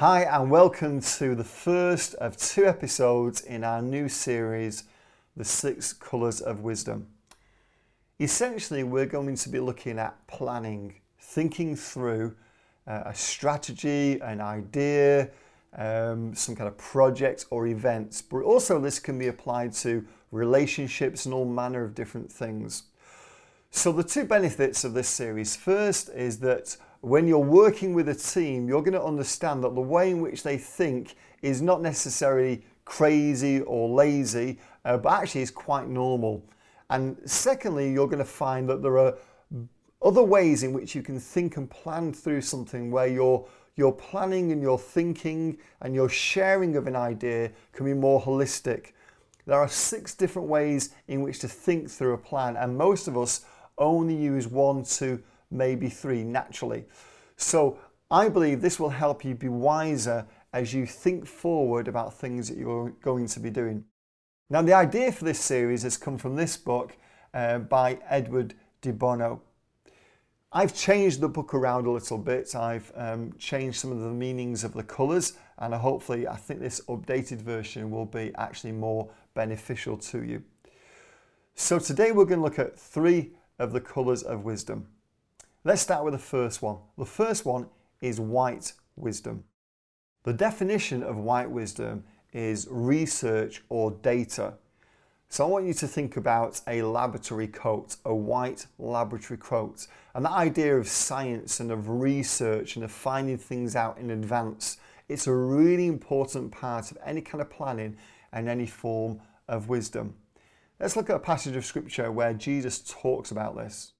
Hi, and welcome to the first of two episodes in our new series, The Six Colours of Wisdom. Essentially, we're going to be looking at planning, thinking through uh, a strategy, an idea, um, some kind of project or events, but also this can be applied to relationships and all manner of different things. So, the two benefits of this series first is that when you're working with a team, you're going to understand that the way in which they think is not necessarily crazy or lazy, uh, but actually is quite normal. And secondly, you're going to find that there are other ways in which you can think and plan through something where your your planning and your thinking and your sharing of an idea can be more holistic. There are six different ways in which to think through a plan, and most of us only use one, two, maybe three naturally. So I believe this will help you be wiser as you think forward about things that you're going to be doing. Now, the idea for this series has come from this book uh, by Edward de Bono. I've changed the book around a little bit. I've um, changed some of the meanings of the colours, and hopefully, I think this updated version will be actually more beneficial to you. So, today we're going to look at three of the colours of wisdom. Let's start with the first one. The first one is white wisdom. The definition of white wisdom is research or data. So I want you to think about a laboratory coat, a white laboratory coat. And that idea of science and of research and of finding things out in advance, it's a really important part of any kind of planning and any form of wisdom. Let's look at a passage of scripture where Jesus talks about this.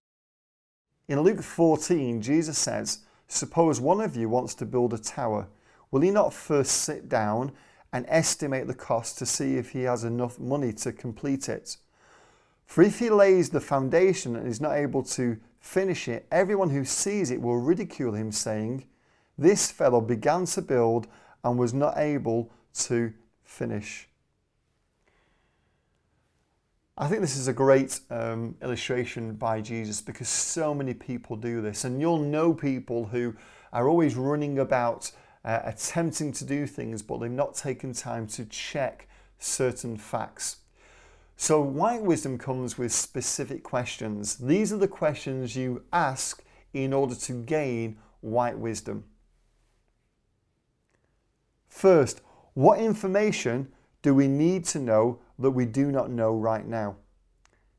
In Luke 14, Jesus says, Suppose one of you wants to build a tower. Will he not first sit down and estimate the cost to see if he has enough money to complete it? For if he lays the foundation and is not able to finish it, everyone who sees it will ridicule him, saying, This fellow began to build and was not able to finish. I think this is a great um, illustration by Jesus because so many people do this. And you'll know people who are always running about uh, attempting to do things, but they've not taken time to check certain facts. So, white wisdom comes with specific questions. These are the questions you ask in order to gain white wisdom. First, what information do we need to know that we do not know right now?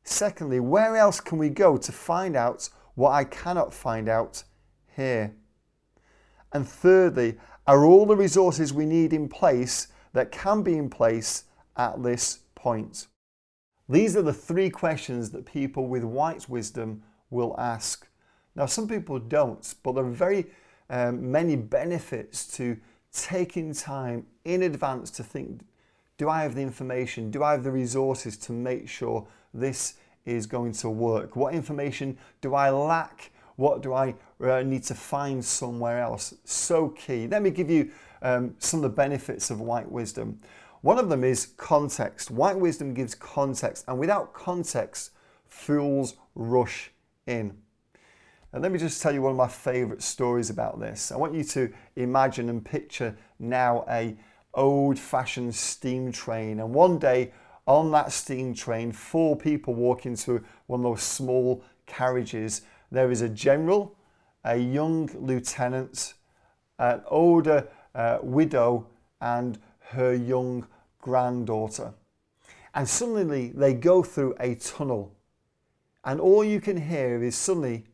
Secondly, where else can we go to find out what I cannot find out here? And thirdly, are all the resources we need in place that can be in place at this point? These are the three questions that people with white wisdom will ask. Now, some people don't, but there are very um, many benefits to taking time in advance to think do I have the information? Do I have the resources to make sure this is going to work? What information do I lack? What do I uh, need to find somewhere else? So key. Let me give you um, some of the benefits of white wisdom. One of them is context. White wisdom gives context, and without context, fools rush in. And let me just tell you one of my favorite stories about this. I want you to imagine and picture now a old fashioned steam train. And one day on that steam train, four people walk into one of those small carriages. There is a general, a young lieutenant, an older uh, widow, and her young granddaughter. And suddenly they go through a tunnel. And all you can hear is suddenly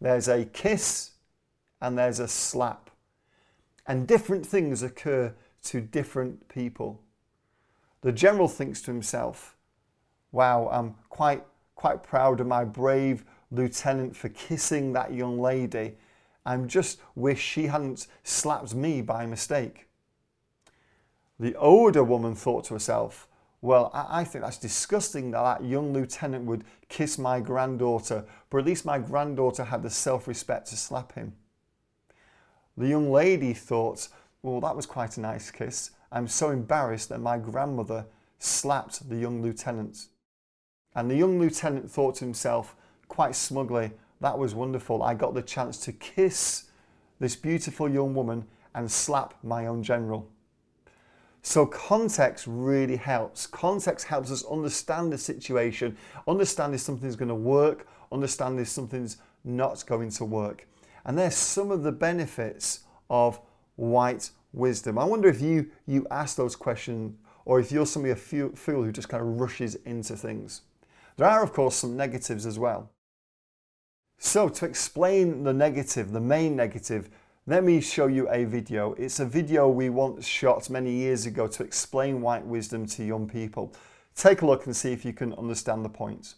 there's a kiss and there's a slap. And different things occur to different people. The general thinks to himself, wow, I'm quite, quite proud of my brave lieutenant for kissing that young lady. I just wish she hadn't slapped me by mistake. The older woman thought to herself, well, I think that's disgusting that that young lieutenant would kiss my granddaughter, but at least my granddaughter had the self respect to slap him. The young lady thought, well, that was quite a nice kiss. I'm so embarrassed that my grandmother slapped the young lieutenant. And the young lieutenant thought to himself, quite smugly, that was wonderful. I got the chance to kiss this beautiful young woman and slap my own general. So, context really helps. Context helps us understand the situation, understand if something's going to work, understand if something's not going to work. And there's some of the benefits of white wisdom. I wonder if you, you ask those questions or if you're somebody a fool who just kind of rushes into things. There are, of course, some negatives as well. So, to explain the negative, the main negative, let me show you a video. It's a video we once shot many years ago to explain white wisdom to young people. Take a look and see if you can understand the points.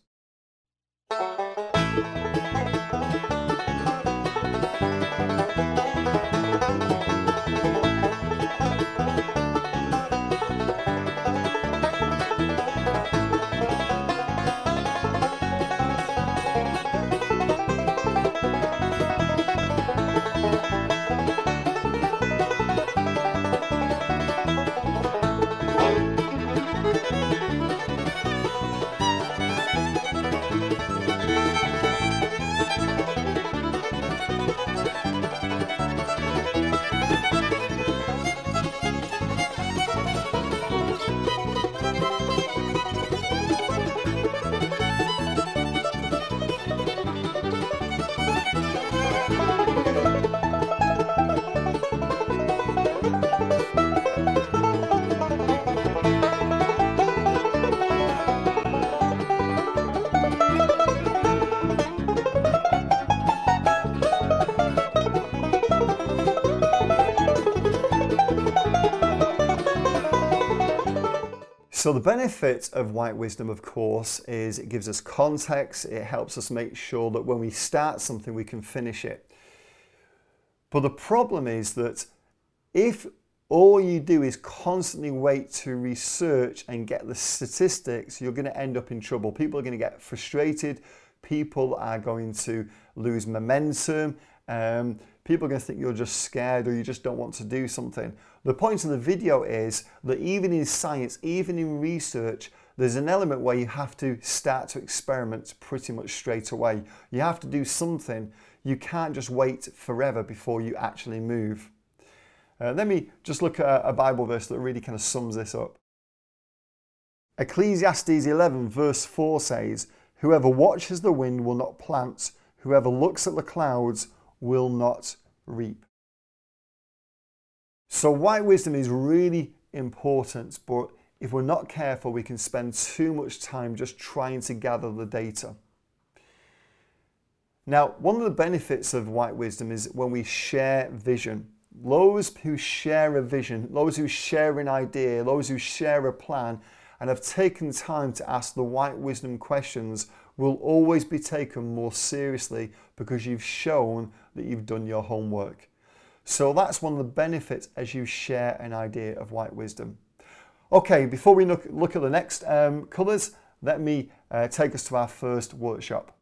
So the benefit of white wisdom, of course, is it gives us context. It helps us make sure that when we start something, we can finish it. But the problem is that if all you do is constantly wait to research and get the statistics, you're going to end up in trouble. People are going to get frustrated. People are going to lose momentum. Um, people are going to think you're just scared or you just don't want to do something. The point of the video is that even in science, even in research, there's an element where you have to start to experiment pretty much straight away. You have to do something. You can't just wait forever before you actually move. Uh, let me just look at a Bible verse that really kind of sums this up. Ecclesiastes 11, verse 4 says, Whoever watches the wind will not plant, whoever looks at the clouds will not reap. So, white wisdom is really important, but if we're not careful, we can spend too much time just trying to gather the data. Now, one of the benefits of white wisdom is when we share vision. Those who share a vision, those who share an idea, those who share a plan, and have taken time to ask the white wisdom questions will always be taken more seriously because you've shown that you've done your homework. So that's one of the benefits as you share an idea of white wisdom. Okay, before we look, look at the next um, colours, let me uh, take us to our first workshop.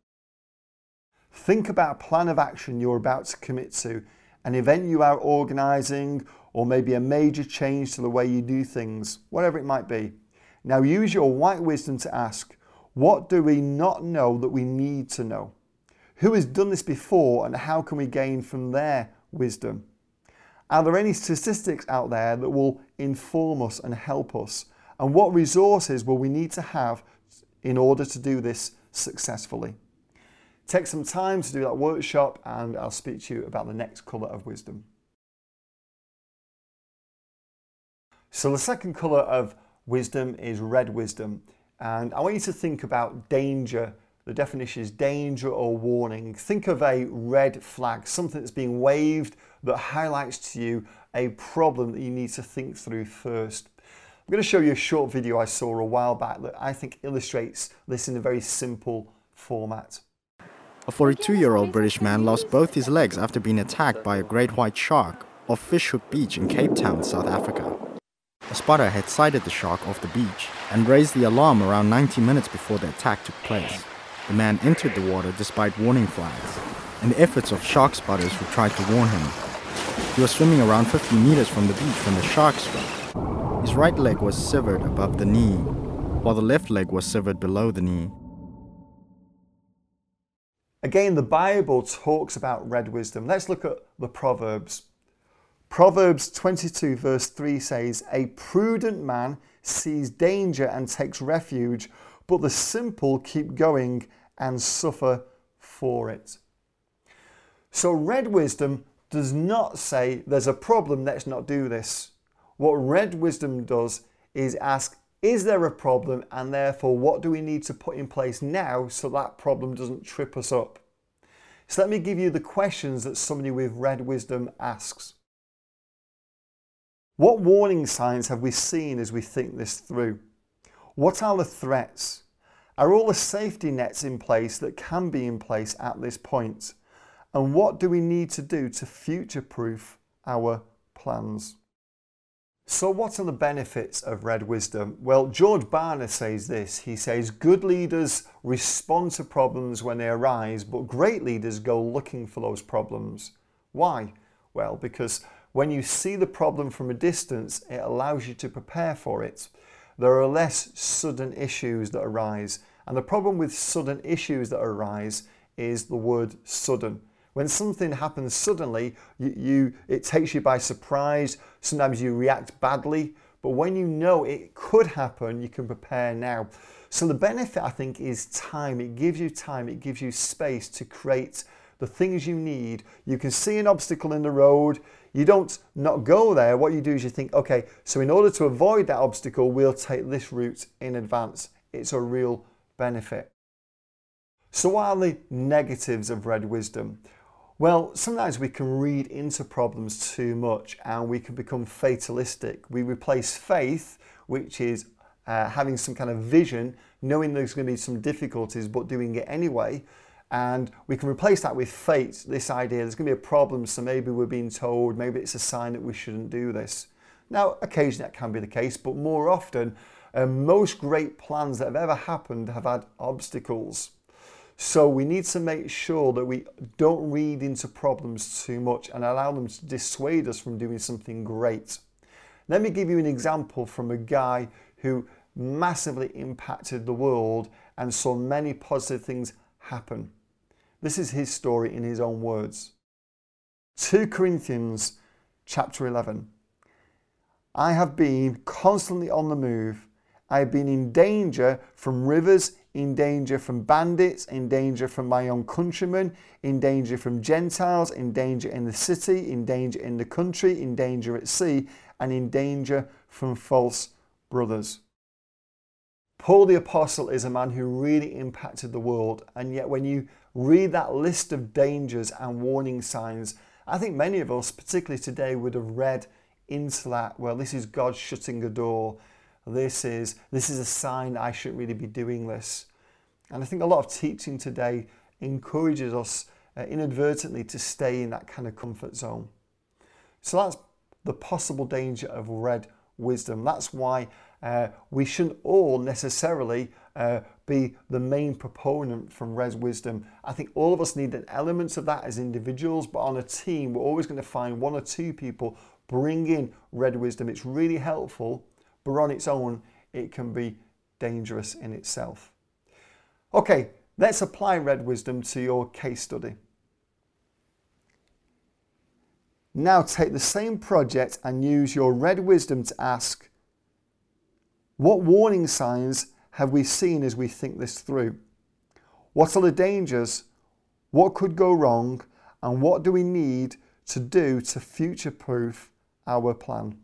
Think about a plan of action you're about to commit to, an event you are organising, or maybe a major change to the way you do things, whatever it might be. Now use your white wisdom to ask, what do we not know that we need to know? Who has done this before and how can we gain from their wisdom? Are there any statistics out there that will inform us and help us? And what resources will we need to have in order to do this successfully? Take some time to do that workshop and I'll speak to you about the next colour of wisdom. So the second colour of wisdom is red wisdom. And I want you to think about danger. The definition is danger or warning. Think of a red flag, something that's being waved that highlights to you a problem that you need to think through first. I'm going to show you a short video I saw a while back that I think illustrates this in a very simple format. A 42 year old British man lost both his legs after being attacked by a great white shark off Fish Hoek Beach in Cape Town, South Africa. A spotter had sighted the shark off the beach and raised the alarm around 90 minutes before the attack took place. The man entered the water despite warning flags and the efforts of shark spotters who tried to warn him. He was swimming around 50 meters from the beach when the shark struck. His right leg was severed above the knee, while the left leg was severed below the knee. Again, the Bible talks about red wisdom. Let's look at the Proverbs. Proverbs 22, verse 3 says, A prudent man sees danger and takes refuge, but the simple keep going and suffer for it. So, red wisdom does not say there's a problem, let's not do this. What red wisdom does is ask, is there a problem? And therefore, what do we need to put in place now so that problem doesn't trip us up? So, let me give you the questions that somebody with red wisdom asks. What warning signs have we seen as we think this through? What are the threats? Are all the safety nets in place that can be in place at this point? And what do we need to do to future proof our plans? So, what are the benefits of red wisdom? Well, George Barna says this. He says, Good leaders respond to problems when they arise, but great leaders go looking for those problems. Why? Well, because when you see the problem from a distance, it allows you to prepare for it. There are less sudden issues that arise. And the problem with sudden issues that arise is the word sudden. When something happens suddenly, you, you, it takes you by surprise. Sometimes you react badly. But when you know it could happen, you can prepare now. So the benefit, I think, is time. It gives you time, it gives you space to create the things you need. You can see an obstacle in the road. You don't not go there. What you do is you think, okay, so in order to avoid that obstacle, we'll take this route in advance. It's a real benefit. So, what are the negatives of red wisdom? Well, sometimes we can read into problems too much and we can become fatalistic. We replace faith, which is uh, having some kind of vision, knowing there's going to be some difficulties, but doing it anyway, and we can replace that with fate, this idea there's going to be a problem, so maybe we're being told, maybe it's a sign that we shouldn't do this. Now, occasionally that can be the case, but more often, uh, most great plans that have ever happened have had obstacles. So we need to make sure that we don't read into problems too much and allow them to dissuade us from doing something great. Let me give you an example from a guy who massively impacted the world and saw many positive things happen. This is his story in his own words. 2 Corinthians chapter 11. I have been constantly on the move. I have been in danger from rivers, in danger from bandits, in danger from my own countrymen, in danger from Gentiles, in danger in the city, in danger in the country, in danger at sea, and in danger from false brothers. Paul the Apostle is a man who really impacted the world, and yet when you read that list of dangers and warning signs, I think many of us, particularly today, would have read into that, well, this is God shutting a door. This is, this is a sign I shouldn't really be doing this. And I think a lot of teaching today encourages us uh, inadvertently to stay in that kind of comfort zone. So that's the possible danger of red wisdom. That's why uh, we shouldn't all necessarily uh, be the main proponent from red wisdom. I think all of us need an element of that as individuals, but on a team, we're always going to find one or two people bring in red wisdom. It's really helpful, but on its own, it can be dangerous in itself. Okay, let's apply red wisdom to your case study. Now take the same project and use your red wisdom to ask what warning signs have we seen as we think this through? What are the dangers? What could go wrong? And what do we need to do to future proof our plan?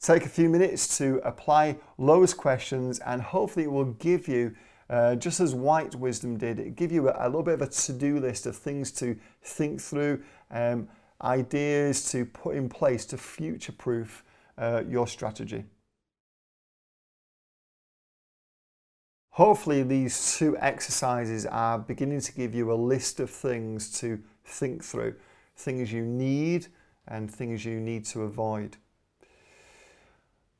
Take a few minutes to apply those questions, and hopefully, it will give you, uh, just as White Wisdom did, it give you a, a, little bit of a to do list of things to think through. Um, ideas to put in place to future proof uh, your strategy. Hopefully, these two exercises are beginning to give you a list of things to think through, things you need and things you need to avoid.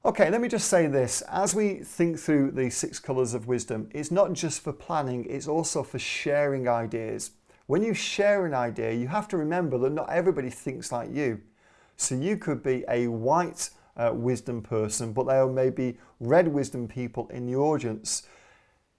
Okay, let me just say this. As we think through the six colours of wisdom, it's not just for planning, it's also for sharing ideas. When you share an idea, you have to remember that not everybody thinks like you. So you could be a white uh, wisdom person, but there may be red wisdom people in the audience.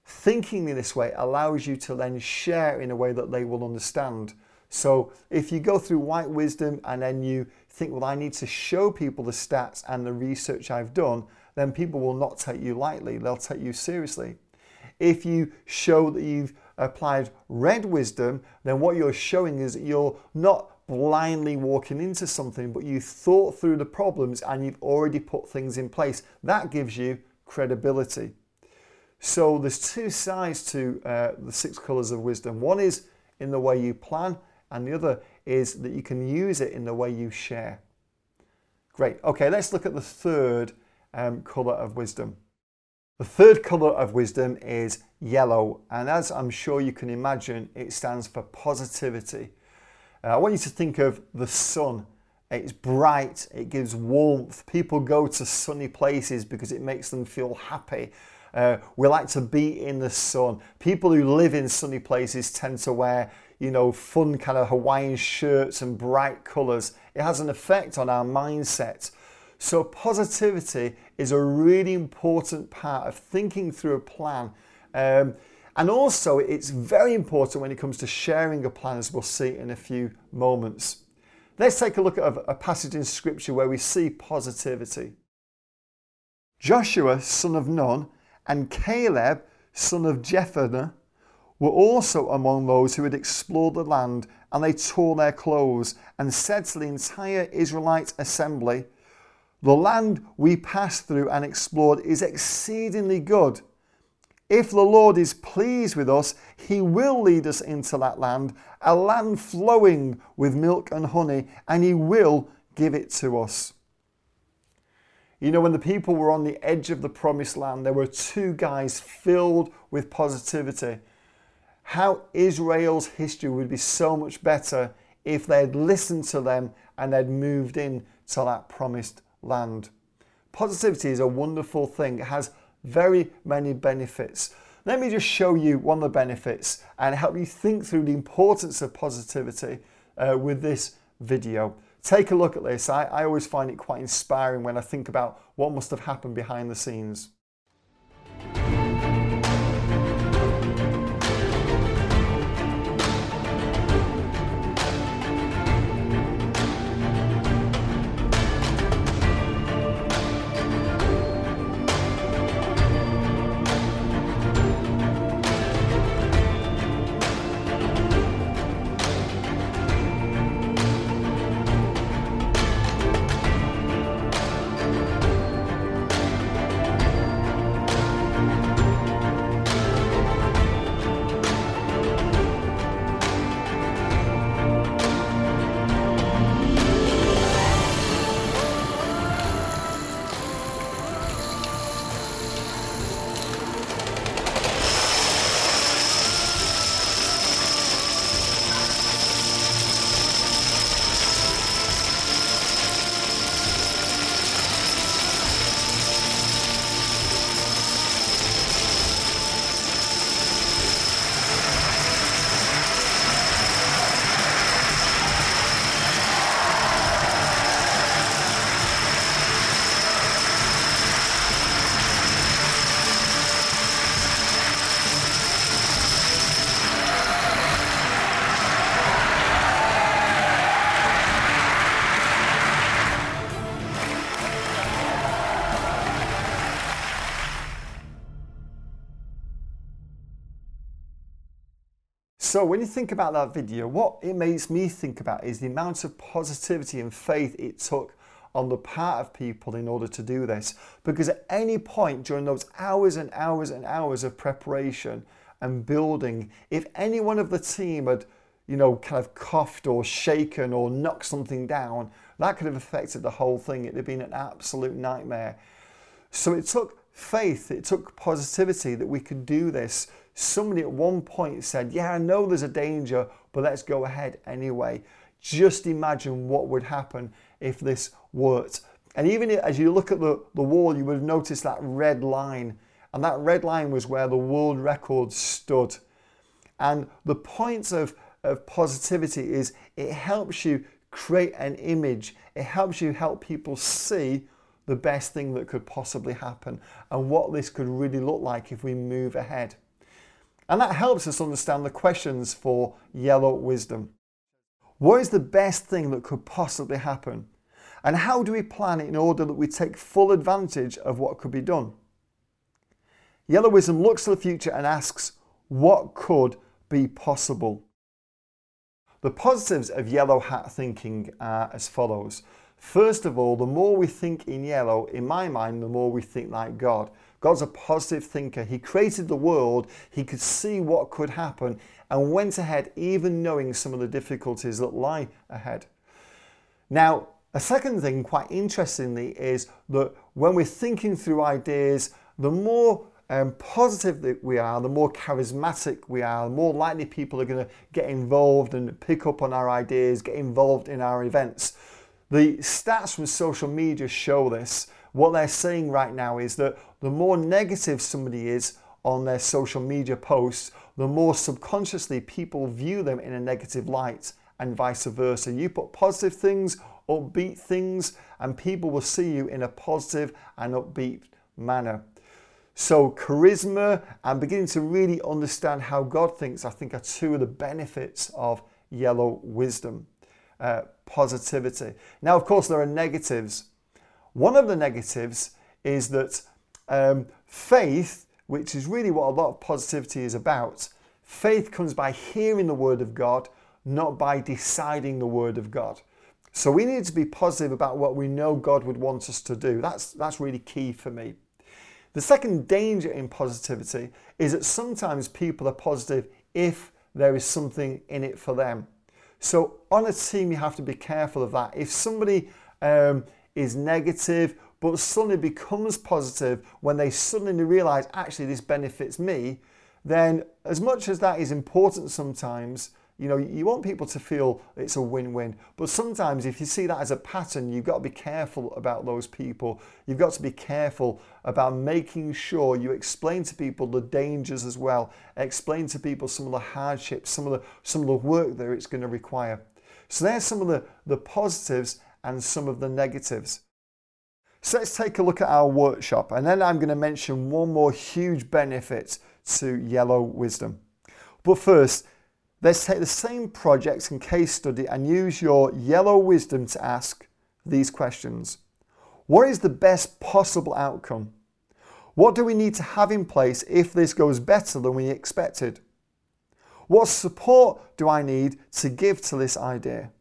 Thinking in this way allows you to then share in a way that they will understand. So if you go through white wisdom and then you think, well, I need to show people the stats and the research I've done, then people will not take you lightly. They'll take you seriously. If you show that you've applied red wisdom, then what you're showing is that you're not blindly walking into something, but you thought through the problems and you've already put things in place. That gives you credibility. So there's two sides to uh, the six colors of wisdom. One is in the way you plan, and the other is that you can use it in the way you share. Great. Okay, let's look at the third um, color of wisdom. The third color of wisdom is yellow, and as I'm sure you can imagine, it stands for positivity. Uh, I want you to think of the sun. It's bright, it gives warmth. People go to sunny places because it makes them feel happy. Uh, we like to be in the sun. People who live in sunny places tend to wear, you know, fun kind of Hawaiian shirts and bright colours. It has an effect on our mindset. So, positivity is a really important part of thinking through a plan. Um, and also, it's very important when it comes to sharing a plan, as we'll see in a few moments. Let's take a look at a passage in Scripture where we see positivity. Joshua, son of Nun, and Caleb, son of Jephunneh, were also among those who had explored the land, and they tore their clothes and said to the entire Israelite assembly, The land we passed through and explored is exceedingly good. If the Lord is pleased with us, he will lead us into that land, a land flowing with milk and honey, and he will give it to us. You know, when the people were on the edge of the promised land, there were two guys filled with positivity. How Israel's history would be so much better if they'd listened to them and they'd moved in to that promised land. Positivity is a wonderful thing. It has very many benefits. Let me just show you one of the benefits and help you think through the importance of positivity uh, with this video take a look at this. I, I always find it quite inspiring when I think about what must have happened behind the scenes. So when you think about that video, what it makes me think about is the amount of positivity and faith it took on the part of people in order to do this. Because at any point during those hours and hours and hours of preparation and building, if any one of the team had, you know, kind of coughed or shaken or knocked something down, that could have affected the whole thing. It'd have been an absolute nightmare. So it took faith, it took positivity that we could do this somebody at one point said, Yeah, I know there's a danger, but let's go ahead anyway. Just imagine what would happen if this worked. And even as you look at the, the wall, you would have noticed that red line. And that red line was where the world record stood. And the point of, of positivity is it helps you create an image, it helps you help people see the best thing that could possibly happen and what this could really look like if we move ahead. And that helps us understand the questions for yellow wisdom. What is the best thing that could possibly happen? And how do we plan it in order that we take full advantage of what could be done? Yellow wisdom looks to the future and asks, what could be possible? The positives of yellow hat thinking are as follows. First of all, the more we think in yellow, in my mind, the more we think like God. God's a positive thinker. He created the world, he could see what could happen, and went ahead, even knowing some of the difficulties that lie ahead. Now, a second thing, quite interestingly, is that when we're thinking through ideas, the more um, positive that we are, the more charismatic we are, the more likely people are going to get involved and pick up on our ideas, get involved in our events. The stats from social media show this. What they're saying right now is that the more negative somebody is on their social media posts, the more subconsciously people view them in a negative light and vice versa. You put positive things, upbeat things, and people will see you in a positive and upbeat manner. So, charisma and beginning to really understand how God thinks, I think, are two of the benefits of yellow wisdom, uh, positivity. Now, of course, there are negatives. One of the negatives is that um, faith, which is really what a lot of positivity is about, faith comes by hearing the Word of God, not by deciding the Word of God. So we need to be positive about what we know God would want us to do. That's, that's really key for me. The second danger in positivity is that sometimes people are positive if there is something in it for them. So on a team, you have to be careful of that. If somebody um, is negative but suddenly becomes positive when they suddenly realize actually this benefits me, then as much as that is important sometimes, you know, you want people to feel it's a win win. But sometimes, if you see that as a pattern, you've got to be careful about those people. You've got to be careful about making sure you explain to people the dangers as well. Explain to people some of the hardships, some of the, some of the work that it's going to require. So, there's some of the, the positives and some of the negatives. So, let's take a look at our workshop, and then I'm going to mention one more huge benefit to yellow wisdom. But first, Let's take the same project and case study and use your yellow wisdom to ask these questions. What is the best possible outcome? What do we need to have in place if this goes better than we expected? What support do I need to give to this idea?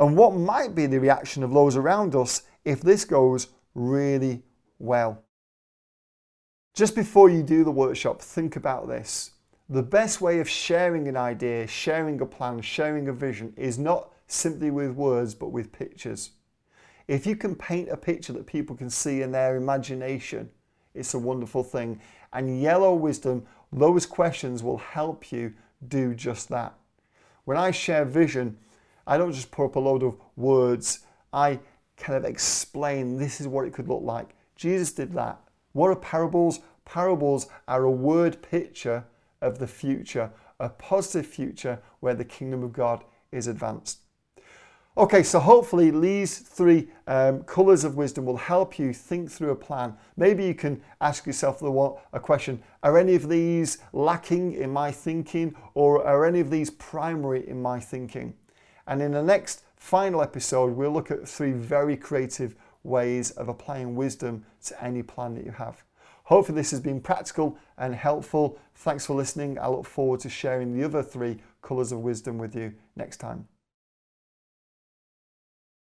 And what might be the reaction of those around us if this goes really well? Just before you do the workshop, think about this. The best way of sharing an idea, sharing a plan, sharing a vision is not simply with words but with pictures. If you can paint a picture that people can see in their imagination, it's a wonderful thing. And Yellow Wisdom, those questions will help you do just that. When I share vision, I don't just put up a load of words, I kind of explain this is what it could look like. Jesus did that. What are parables? Parables are a word picture of the future, a positive future where the kingdom of God is advanced. Okay, so hopefully these three um, colours of wisdom will help you think through a plan. Maybe you can ask yourself the, a question Are any of these lacking in my thinking, or are any of these primary in my thinking? And in the next final episode, we'll look at three very creative ways of applying wisdom to any plan that you have. Hopefully, this has been practical and helpful. Thanks for listening. I look forward to sharing the other three colours of wisdom with you next time.